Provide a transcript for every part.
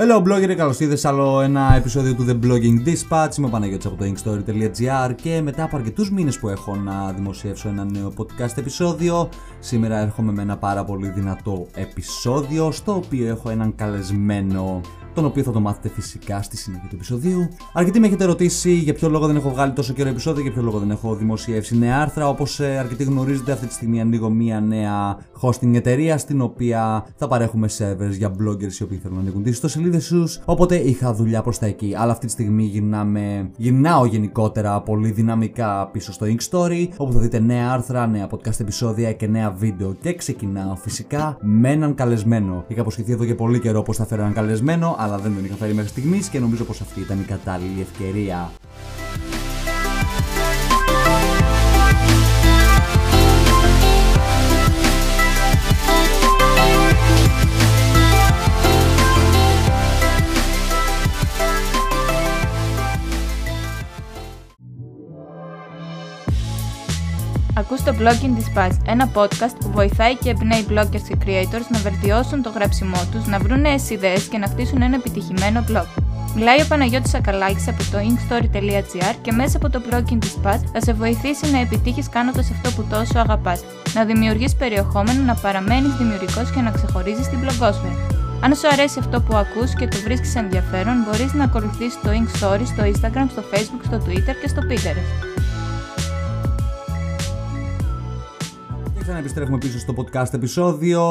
Hello blogger, καλώς ήρθατε σε άλλο ένα επεισόδιο του The Blogging Dispatch. Είμαι ο Παναγιώτης από το inkstory.gr και μετά από αρκετούς μήνες που έχω να δημοσιεύσω ένα νέο podcast επεισόδιο, σήμερα έρχομαι με ένα πάρα πολύ δυνατό επεισόδιο στο οποίο έχω έναν καλεσμένο τον οποίο θα το μάθετε φυσικά στη συνέχεια του επεισοδίου. Αρκετοί με έχετε ρωτήσει για ποιο λόγο δεν έχω βγάλει τόσο καιρό επεισόδιο, για ποιο λόγο δεν έχω δημοσιεύσει νέα άρθρα. Όπως ε, αρκετοί γνωρίζετε, αυτή τη στιγμή ανοίγω μια νέα hosting εταιρεία στην οποία θα παρέχουμε servers για bloggers οι οποίοι θέλουν να ανοίγουν τις ιστοσελίδες τους. Οπότε είχα δουλειά προς τα εκεί. Αλλά αυτή τη στιγμή γυρνάμε, γυρνάω γενικότερα πολύ δυναμικά πίσω στο Ink Story, όπου θα δείτε νέα άρθρα, νέα podcast επεισόδια και νέα βίντεο. Και ξεκινάω φυσικά με έναν καλεσμένο. Είχα αποσχεθεί εδώ και πολύ καιρό πως θα φέρω έναν καλεσμένο, αλλά δεν τον είχα φέρει μέχρι στιγμής και νομίζω πως αυτή ήταν η κατάλληλη ευκαιρία. Ακούς το Blogging Dispatch, ένα podcast που βοηθάει και εμπνέει bloggers και creators να βελτιώσουν το γράψιμό τους, να βρουν νέες ιδέες και να χτίσουν ένα επιτυχημένο blog. Μιλάει ο Παναγιώτης Ακαλάκης από το inkstory.gr και μέσα από το Blogging Dispatch θα σε βοηθήσει να επιτύχεις κάνοντας αυτό που τόσο αγαπάς, να δημιουργείς περιεχόμενο, να παραμένεις δημιουργικός και να ξεχωρίζεις την blogosfera. Αν σου αρέσει αυτό που ακούς και το βρίσκεις ενδιαφέρον, μπορείς να ακολουθήσεις το Inkstory στο Instagram, στο Facebook, στο Twitter και στο Pinterest. Να επιστρέφουμε πίσω στο podcast επεισόδιο.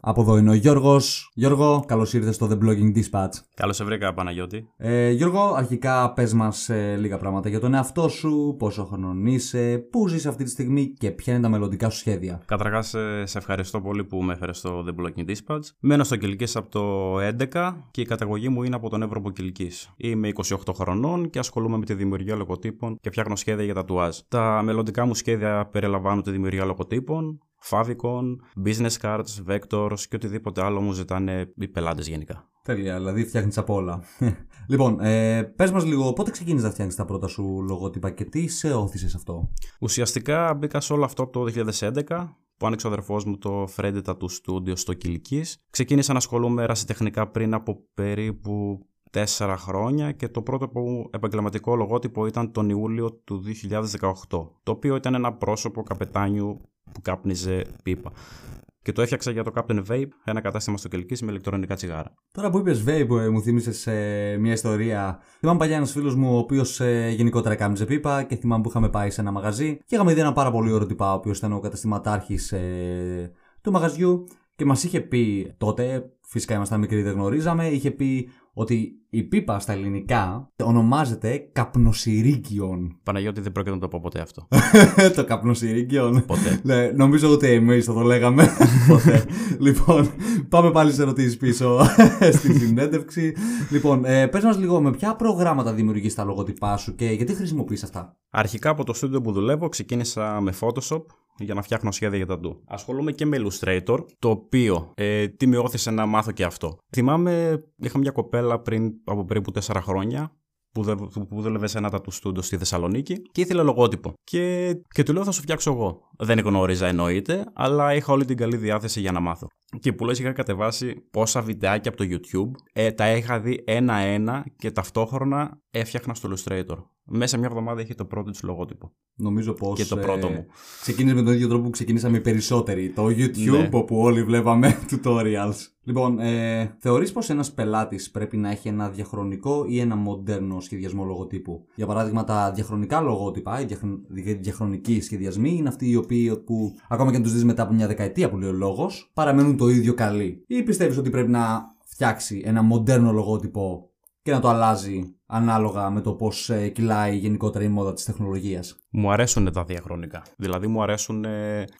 Από εδώ είναι ο Γιώργος. Γιώργο, καλώς ήρθες στο The Blogging Dispatch. Καλώς σε βρήκα, Παναγιώτη. Ε, Γιώργο, αρχικά πες μας ε, λίγα πράγματα για τον εαυτό σου, πόσο χρονών είσαι, πού ζεις αυτή τη στιγμή και ποια είναι τα μελλοντικά σου σχέδια. Καταρχάς, ε, σε ευχαριστώ πολύ που με έφερες στο The Blogging Dispatch. Μένω στο Κυλική από το 11 και η καταγωγή μου είναι από τον Εύρο Κυλική. Είμαι 28 χρονών και ασχολούμαι με τη δημιουργία λογοτύπων και φτιάχνω σχέδια για τα τουάζ. Τα μελλοντικά μου σχέδια περιλαμβάνουν τη δημιουργία λογοτύπων, favicon, business cards, vectors και οτιδήποτε άλλο μου ζητάνε οι πελάτες γενικά. Τέλεια, δηλαδή φτιάχνεις από όλα. λοιπόν, ε, πες μας λίγο, πότε ξεκίνησες να φτιάχνεις τα πρώτα σου λογότυπα και τι σε όθησες αυτό; Ουσιαστικά μπήκα σε όλο αυτό το 2011 που άνοιξε ο αδερφός μου το Freddy Tattoo Studio στο Κυλική. Ξεκίνησα να ασχολούμαι ερασιτεχνικά πριν από περίπου τέσσερα χρόνια και το πρώτο που επαγγελματικό λογότυπο ήταν τον Ιούλιο του 2018, το οποίο ήταν ένα πρόσωπο καπετάνιου που κάπνιζε πίπα. Και το έφτιαξα για το Captain Vape, ένα κατάστημα στο Κελκή με ηλεκτρονικά τσιγάρα. Τώρα που είπες Vape, ε, μου θύμισες ε, μια ιστορία. Θυμάμαι παλιά ένας φίλος μου, ο οποίος ε, γενικότερα κάπνιζε πίπα και θυμάμαι που είχαμε πάει σε ένα μαγαζί και είχαμε δει ένα πάρα πολύ ωραίο τυπά, ο οποίος ήταν ο καταστηματάρχης ε, του μαγαζιού και μας είχε πει τότε, φυσικά ήμασταν μικροί, δεν γνωρίζαμε, είχε πει ότι η πίπα στα ελληνικά ονομάζεται καπνοσυρίκιον. Παναγιώτη δεν πρόκειται να το πω ποτέ αυτό. το καπνοσυρίκιον. Ποτέ. ναι, νομίζω ούτε εμείς θα το λέγαμε ποτέ. λοιπόν, πάμε πάλι σε ερωτήσεις πίσω στη συνέντευξη. λοιπόν, ε, πες μας λίγο με ποια προγράμματα δημιουργείς τα λογοτυπά σου και γιατί χρησιμοποιείς αυτά; Αρχικά από το στούντιο που δουλεύω ξεκίνησα με Photoshop για να φτιάχνω σχέδια για τα ντου. Ασχολούμαι και με Illustrator, το οποίο ε, τι με όθησε να μάθω και αυτό. Θυμάμαι, είχα μια κοπέλα πριν από περίπου 4 χρόνια που, δε, που δούλευε σε ένα τατου στούντο στη Θεσσαλονίκη και ήθελε λογότυπο. Και, και του λέω θα σου φτιάξω εγώ. Δεν γνώριζα εννοείται, αλλά είχα όλη την καλή διάθεση για να μάθω. Και που λες είχα κατεβάσει πόσα βιντεάκια από το YouTube, ε, τα είχα δει ένα-ένα και ταυτόχρονα έφτιαχνα στο Illustrator. Μέσα μια εβδομάδα είχε το πρώτο του λογότυπο. Νομίζω πως. Και το πρώτο ε, μου. Ξεκίνησε με τον ίδιο τρόπο που ξεκινήσαμε οι περισσότεροι. Το YouTube, Ναι. όπου όλοι βλέπαμε tutorials. Λοιπόν, ε, θεωρείς πως ένας πελάτης πρέπει να έχει ένα διαχρονικό ή ένα μοντέρνο σχεδιασμό λογοτύπου; Για παράδειγμα, τα διαχρονικά λογότυπα, οι διαχρον- δια- διαχρονικοί σχεδιασμοί είναι αυτοί οι οποίοι που ακόμα και αν τους δεις μετά από μια δεκαετία που λέει ο λόγος, παραμένουν το ίδιο καλοί. Ή πιστεύεις ότι πρέπει να φτιάξει ένα μοντέρνο λογότυπο και να το αλλάζει ανάλογα με το πώς ε, κυλάει γενικότερα η μόδα της τεχνολογίας. Μου αρέσουν τα διαχρονικά. Δηλαδή μου αρέσουν,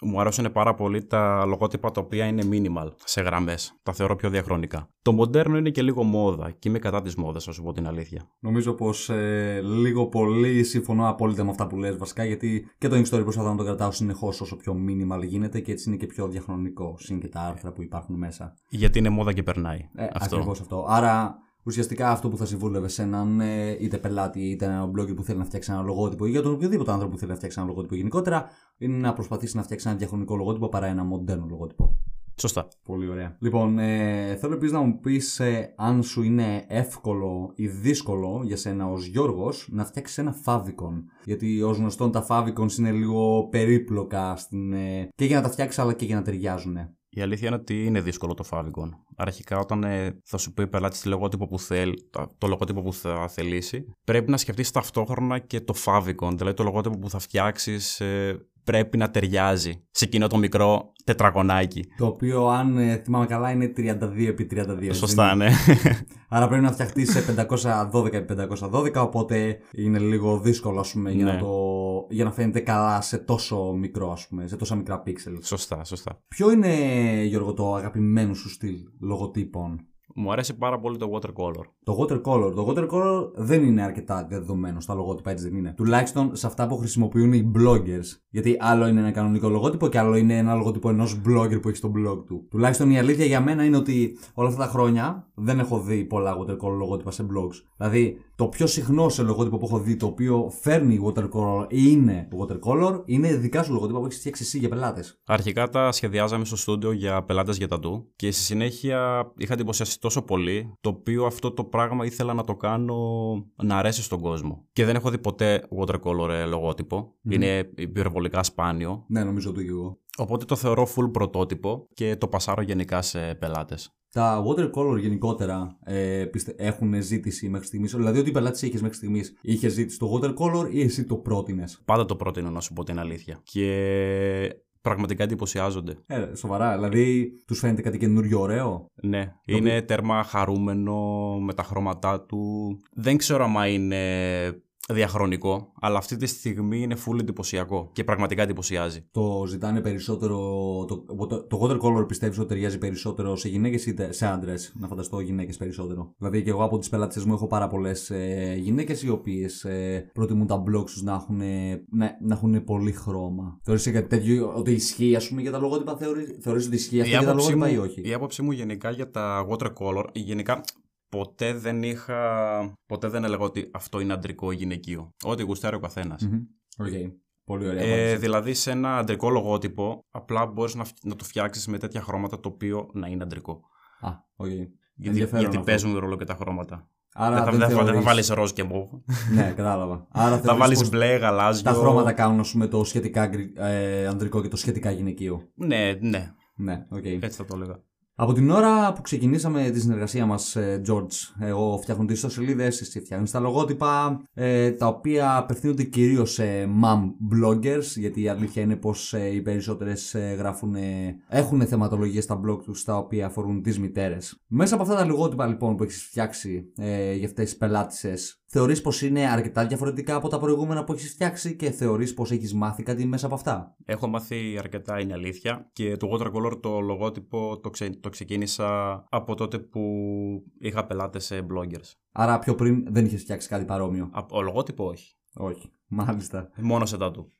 μου αρέσουν πάρα πολύ τα λογότυπα τα οποία είναι minimal σε γραμμές. Τα θεωρώ πιο διαχρονικά. Το μοντέρνο είναι και λίγο μόδα και είμαι κατά της μόδας, να σου πω την αλήθεια. Νομίζω πως ε, λίγο πολύ συμφωνώ απόλυτα με αυτά που λες βασικά γιατί και το Inkstory προσπαθώ να το κρατάω συνεχώς όσο πιο minimal γίνεται και έτσι είναι και πιο διαχρονικό συν και τα άρθρα που υπάρχουν μέσα. Γιατί είναι μόδα και περνάει. Ε, αυτό. Ακριβώς αυτό. Άρα ουσιαστικά αυτό που θα συμβούλευε σε έναν ε, είτε πελάτη είτε ένα blogger που θέλει να φτιάξει ένα λογότυπο ή για τον οποιοδήποτε άνθρωπο που θέλει να φτιάξει ένα λογότυπο γενικότερα είναι να προσπαθήσει να φτιάξει ένα διαχρονικό λογότυπο παρά ένα μοντέρνο λογότυπο. Σωστά. Πολύ ωραία. Λοιπόν, ε, θέλω επίσης να μου πεις ε, αν σου είναι εύκολο ή δύσκολο για σένα ως Γιώργος να φτιάξεις ένα favicon. Γιατί ως γνωστόν τα favicons είναι λίγο περίπλοκα στην, ε, και για να τα φτιάξεις αλλά και για να ταιριάζουν. Η αλήθεια είναι ότι είναι δύσκολο το favicon. Αρχικά, όταν ε, θα σου πει ο πελάτης το λογότυπο που θέλει, το, το λογότυπο που θα θελήσει, πρέπει να σκεφτείς ταυτόχρονα και το favicon. Δηλαδή, το λογότυπο που θα φτιάξεις ε, πρέπει να ταιριάζει σε εκείνο το μικρό τετραγωνάκι. Το οποίο, αν ε, θυμάμαι καλά, είναι 32 επί 32. έτσι Σωστά, είναι; ναι. Άρα πρέπει να φτιαχτείς σε 512 επί 512, οπότε είναι λίγο δύσκολο ας πούμε, για, Ναι. να το, για να φαίνεται καλά σε τόσο μικρό, ας πούμε, σε τόσα μικρά pixels. σωστά, σωστά. Ποιο είναι, Γιώργο, το αγαπημένο σου στυλ λογοτύπων; Μου αρέσει πάρα πολύ το watercolor. Το watercolor. Το watercolor δεν είναι αρκετά δεδομένο στα λογότυπα, έτσι δεν είναι. Τουλάχιστον σε αυτά που χρησιμοποιούν οι bloggers. Γιατί άλλο είναι ένα κανονικό λογότυπο και άλλο είναι ένα λογότυπο ενός blogger που έχει στο blog του. Τουλάχιστον η αλήθεια για μένα είναι ότι όλα αυτά τα χρόνια δεν έχω δει πολλά watercolor λογότυπα σε blogs. Δηλαδή, το πιο συχνό σε λογότυπο που έχω δει το οποίο φέρνει watercolor ή είναι watercolor είναι δικά σου λογότυπα που έχεις φτιάξει εσύ για πελάτες. Αρχικά τα σχεδιάζαμε στο στούντιο για πελάτες για τατού και στη συνέχεια είχα εντυπωσιαστεί τόσο πολύ το οποίο αυτό το πράγμα ήθελα να το κάνω να αρέσει στον κόσμο. Και δεν έχω δει ποτέ watercolor ε, λογότυπο. Είναι υπερβολικά σπάνιο. Ναι, νομίζω το και εγώ. Οπότε το θεωρώ full πρωτότυπο και το πασάρω γενικά σε πελάτες. Τα watercolor γενικότερα ε, πιστε, έχουν ζήτηση μέχρι στιγμής. Δηλαδή, ότι πελάτης είχες μέχρι στιγμής, είχες ζήτηση το watercolor ή εσύ το πρότεινες; Πάντα το πρότεινω να σου πω την αλήθεια. Και πραγματικά εντυπωσιάζονται. Ε, σοβαρά. Δηλαδή, τους φαίνεται κάτι καινούριο ωραίο. Ναι, είναι τέρμα χαρούμενο με τα χρώματά του. Δεν ξέρω αν είναι διαχρονικό, αλλά αυτή τη στιγμή είναι full εντυπωσιακό και πραγματικά εντυπωσιάζει. Το ζητάνε περισσότερο. Το, το, το watercolor πιστεύεις ότι ταιριάζει περισσότερο σε γυναίκες ή σε άντρες. Να φανταστώ γυναίκες περισσότερο; Δηλαδή, και εγώ από τις πελάτες μου έχω πάρα πολλές ε, γυναίκες οι οποίες ε, προτιμούν τα blogs τους να έχουν, να, να έχουν πολύ χρώμα. Θεωρείς κάτι τέτοιο ότι ισχύει, ας πούμε, για τα λογότυπα, θεωρείς ότι ισχύει αυτό για τα άποψή λογότυπα μου- ή όχι; η άποψή μου γενικά για τα watercolor, γενικά ποτέ δεν είχα. Ποτέ δεν έλεγα ότι αυτό είναι αντρικό ή γυναικείο. Ό,τι γουστάρει ο καθένας. Μμμ. Οκ. Πολύ ωραία. Ε, απάντηση. δηλαδή σε ένα αντρικό λογότυπο, απλά μπορείς να, φ- να το φτιάξεις με τέτοια χρώματα το οποίο να είναι αντρικό. Α, οκ. Γιατί, Ενδιαφέρον γιατί αυτό. παίζουν ρόλο και τα χρώματα. Άρα δεν θα, δεν δεν θα, δεν θα θεωρείς- βάλεις ροζ και μοβ. Ναι, κατάλαβα. Άρα θα θεωρείς βάλεις πως μπλε, γαλάζιο. Τα χρώματα κάνουν, ας πούμε, το σχετικά γκρι- ε, ανδρικό και το σχετικά γυναικείο. Ναι, ναι. Ναι, οκ. Έτσι θα το έλεγα. Από την ώρα που ξεκινήσαμε τη συνεργασία μας, George, εγώ φτιάχνω τις ιστοσελίδες, εσύ φτιάχνεις τα λογότυπα, ε, τα οποία απευθύνονται κυρίως σε mom bloggers, γιατί η αλήθεια είναι πως οι περισσότερες γράφουν, έχουν θεματολογίες στα blog τους τα οποία αφορούν τις μητέρες. Μέσα από αυτά τα λογότυπα λοιπόν που έχεις φτιάξει ε, για αυτές τις πελάτησες, θεωρείς πως είναι αρκετά διαφορετικά από τα προηγούμενα που έχεις φτιάξει και θεωρείς πως έχεις μάθει κάτι μέσα από αυτά; Έχω μάθει αρκετά, είναι αλήθεια. Και το watercolor, το λογότυπο, το, ξε- το ξεκίνησα από τότε που είχα πελάτες σε bloggers. Άρα πιο πριν δεν είχες φτιάξει κάτι παρόμοιο; Από λογότυπο, όχι. Όχι. Μάλιστα. Μόνο σε τάτου.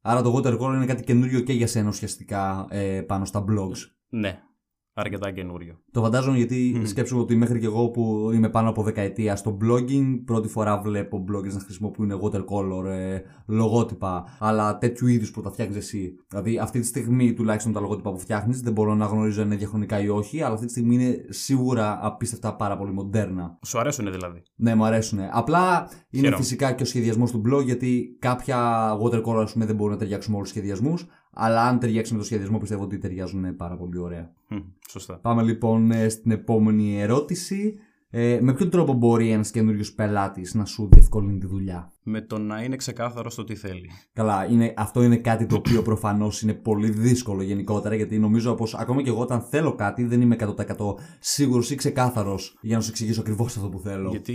Άρα το watercolor είναι κάτι καινούριο και για σένα ουσιαστικά ε, πάνω στα blogs. ναι, αρκετά καινούριο. Το φαντάζομαι γιατί σκέψου ότι μέχρι και εγώ που είμαι πάνω από δεκαετία στο blogging, πρώτη φορά βλέπω bloggers να χρησιμοποιούν watercolor, ε, λογότυπα, αλλά τέτοιου είδους που τα φτιάχνεις εσύ. Δηλαδή αυτή τη στιγμή τουλάχιστον τα λογότυπα που φτιάχνεις, δεν μπορώ να γνωρίζω αν είναι διαχρονικά ή όχι, αλλά αυτή τη στιγμή είναι σίγουρα απίστευτα πάρα πολύ μοντέρνα. Σου αρέσουν δηλαδή. Ναι, μου αρέσουν. Απλά είναι Χαίρομαι. φυσικά και ο σχεδιασμός του blog, γιατί κάποια watercolor ας πούμε, δεν μπορούν να ταιριάξουν με όλους τους σχεδιασμούς. Αλλά αν ταιριάξουν με το σχεδιασμό, πιστεύω ότι ταιριάζουν πάρα πολύ ωραία. Μμ, Σωστά. Πάμε λοιπόν ε, στην επόμενη ερώτηση. Ε, με ποιον τρόπο μπορεί ένας καινούριο πελάτης να σου διευκολύνει τη δουλειά; Με το να είναι ξεκάθαρο στο τι θέλει. Καλά, είναι, αυτό είναι κάτι το οποίο προφανώς είναι πολύ δύσκολο γενικότερα γιατί νομίζω πως ακόμα και εγώ όταν θέλω κάτι δεν είμαι 100% σίγουρος ή ξεκάθαρος για να σου εξηγήσω ακριβώς αυτό που θέλω. Γιατί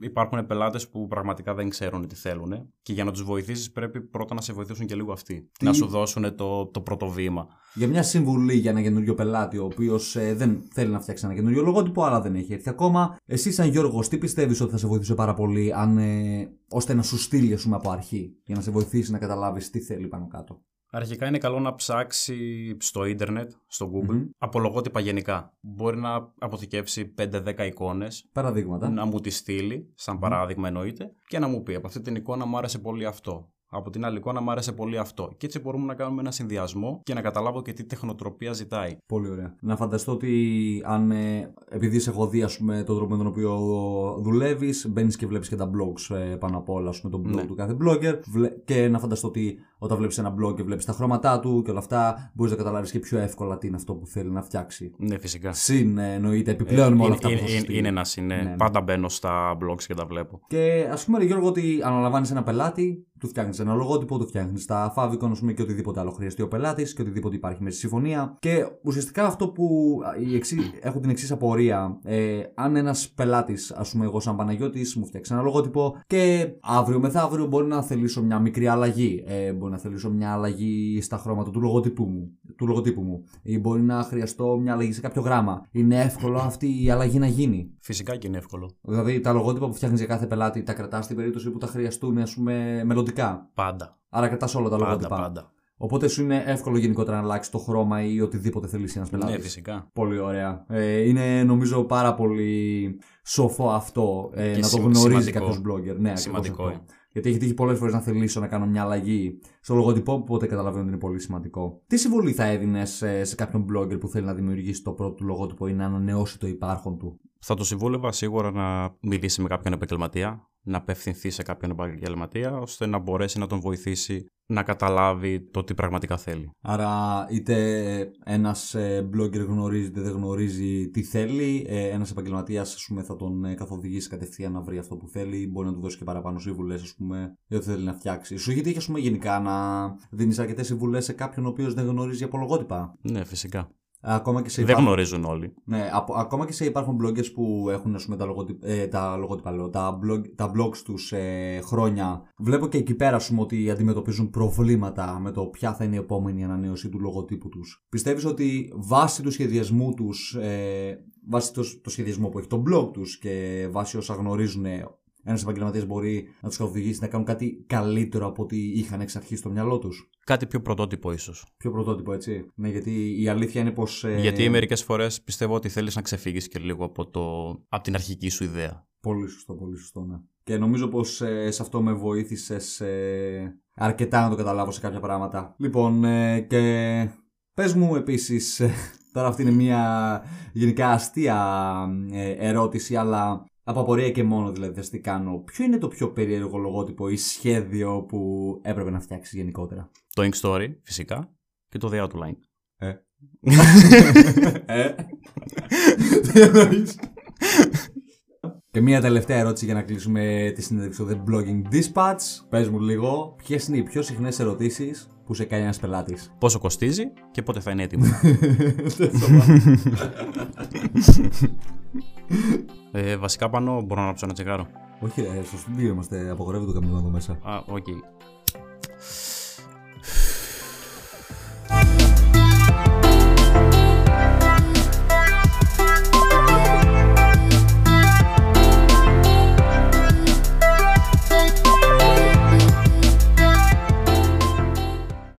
υπάρχουν πελάτες που πραγματικά δεν ξέρουν τι θέλουν και για να τους βοηθήσεις πρέπει πρώτα να σε βοηθήσουν και λίγο αυτοί. Να σου δώσουν το, το πρώτο βήμα. Για μια συμβουλή για ένα καινούριο πελάτη, ο οποίος δεν θέλει να φτιάξει ένα καινούριο λογότυπο, αλλά δεν έχει έρθει ακόμα. Εσύ, σαν Γιώργος, τι πιστεύεις ότι θα σε βοηθούσε πάρα πολύ, αν, ε, ώστε να σου στείλει, ας πούμε, από αρχή, για να σε βοηθήσει να καταλάβεις τι θέλει πάνω κάτω. Αρχικά είναι καλό να ψάξει στο ίντερνετ, στο Google, από λογότυπα γενικά. Μπορεί να αποθηκεύσει 5-10 εικόνες, Παραδείγματα. να μου τη στείλει, σαν παράδειγμα εννοείται, και να μου πει από αυτή την εικόνα μου άρεσε πολύ αυτό. Από την άλλη εικόνα μου άρεσε πολύ αυτό. Και έτσι μπορούμε να κάνουμε ένα συνδυασμό και να καταλάβω και τι τεχνοτροπία ζητάει. Πολύ ωραία. Να φανταστώ ότι αν ε, επειδή σε έχω δει ας πούμε, τον τρόπο με τον οποίο δουλεύεις, μπαίνεις και βλέπεις και τα blogs ε, πάνω απ' όλα, ας πούμε, τον blog Ναι. του κάθε blogger. βλε- Και να φανταστώ ότι όταν βλέπεις ένα blog και βλέπεις τα χρώματά του και όλα αυτά, μπορείς να καταλάβεις και πιο εύκολα τι είναι αυτό που θέλει να φτιάξει. Ναι, φυσικά. Συν ε, εννοείται επιπλέον με όλα είναι, αυτά που είναι, θα σου είναι, στείλει. είναι ένα είναι. Ναι, ναι. Πάντα μπαίνω στα blogs και τα βλέπω. Και ας πούμε, ρε Γιώργο, ότι αναλαμβάνεις ένα πελάτη, του φτιάχνεις ένα λογότυπο, του φτιάχνεις τα favicon, ας πούμε, και οτιδήποτε άλλο χρειαστεί ο πελάτης και οτιδήποτε υπάρχει μέσα στη συμφωνία. Και ουσιαστικά αυτό που α, η εξή, έχω την εξής απορία. Ε, αν ένας πελάτης, ας πούμε, εγώ σαν Παναγιώτης, μου φτιάξει ένα λογότυπο και αύριο μεθαύριο μπορεί να θελήσω μια μικρή αλλαγή. Ε, μπορεί να θελήσω μια αλλαγή στα χρώματα του λογοτύπου μου, του λογοτύπου μου. Ή μπορεί να χρειαστώ μια αλλαγή σε κάποιο γράμμα. Είναι εύκολο αυτή η αλλαγή να γίνει; Φυσικά και είναι εύκολο. Δηλαδή τα λογότυπα που φτιάχνεις για κάθε πελάτη τα κρατάς στην περίπτωση που τα χρειαστούν ας πούμε, μελλοντικά; Πάντα. Άρα κρατάς όλα τα Πάντα, λογότυπα. πάντα. Οπότε σου είναι εύκολο γενικότερα να αλλάξεις το χρώμα ή οτιδήποτε θέλεις ένας πελάτης. Ναι, φυσικά. Πολύ ωραία. Ε, είναι νομίζω πάρα πολύ σοφό αυτό ε, Και να το σημα- γνωρίζει σημαντικό. κάποιος blogger. Ναι, ακριβώς Σημαντικό αυτό. Είναι. Γιατί έχει τύχει πολλές φορές να θελήσω να κάνω μια αλλαγή στο λογοτυπό, οπότε καταλαβαίνω ότι είναι πολύ σημαντικό. Τι συμβολή θα έδινε σε, σε κάποιον blogger που θέλει να δημιουργήσει το πρώτο του λογότυπο ή να ανανεώσει το υπάρχον του; Θα το συμβούλευα σίγουρα να μιλήσει με κάποιον επαγγελματία, να απευθυνθεί σε κάποιον επαγγελματία, ώστε να μπορέσει να τον βοηθήσει να καταλάβει το τι πραγματικά θέλει. Άρα είτε ένας ε, blogger γνωρίζει είτε δεν γνωρίζει τι θέλει, ε, ένας επαγγελματίας ας πούμε, θα τον ε, καθοδηγήσει κατευθείαν να βρει αυτό που θέλει, μπορεί να του δώσει και παραπάνω σύμβουλες ας πούμε, για ό,τι θέλει να φτιάξει. Σου έχει τύχει ας πούμε, γενικά να δίνεις αρκετές σύμβουλες σε κάποιον ο οποίος δεν γνωρίζει από λογότυπα; Ναι, φυσικά. Ακόμα και σε Δεν υπάρχουν- γνωρίζουν όλοι. ναι, απο- ακόμα και σε υπάρχουν bloggers που έχουν ας πούμε, τα, λογοτυπ, ε, τα λογότυπα, λέω, τα, blog, τα blogs τους ε, χρόνια. Βλέπω και εκεί πέρα ας πούμε, ότι αντιμετωπίζουν προβλήματα με το ποια θα είναι η επόμενη ανανέωση του λογοτύπου τους. Πιστεύεις ότι βάσει του σχεδιασμού τους, ε, βάσει το, το σχεδιασμό που έχει το blog τους και βάσει όσα γνωρίζουν ένας επαγγελματίας μπορεί να τους καθοδηγήσει να κάνουν κάτι καλύτερο από ό,τι είχαν εξ αρχής στο μυαλό τους. Κάτι πιο πρωτότυπο ίσως. Πιο πρωτότυπο, έτσι. Ναι, γιατί η αλήθεια είναι πως. Ε, Γιατί μερικές φορές πιστεύω ότι θέλεις να ξεφύγεις και λίγο από, το... από την αρχική σου ιδέα. Πολύ σωστό, πολύ σωστό, ναι. Και νομίζω πως ε, σε αυτό με βοήθησες ε, αρκετά να το καταλάβω σε κάποια πράγματα. Λοιπόν, ε, και πες μου επίσης, ε, τώρα αυτή είναι μια γενικά αστεία ε, ερώτηση, αλλά από απορία και μόνο δηλαδή θα τι κάνω. Ποιο είναι το πιο περίεργο λογότυπο ή σχέδιο που έπρεπε να φτιάξεις γενικότερα; Το Ink Story, φυσικά, και το The Outline. Ε. ε. Τι εννοείς; Και μία τελευταία ερώτηση για να κλείσουμε τη συνέντευξη του The Blogging Dispatch. Πες μου λίγο, ποιες είναι οι πιο συχνές ερωτήσεις που σε κάνει ένας πελάτης; Πόσο κοστίζει και πότε θα είναι έτοιμο; ε, βασικά πάνω μπορώ να άψω ένα τσιγάρο. Όχι ρε, στο στούντιο είμαστε, απαγορεύει το καμινό εδώ μέσα. Α, οκ.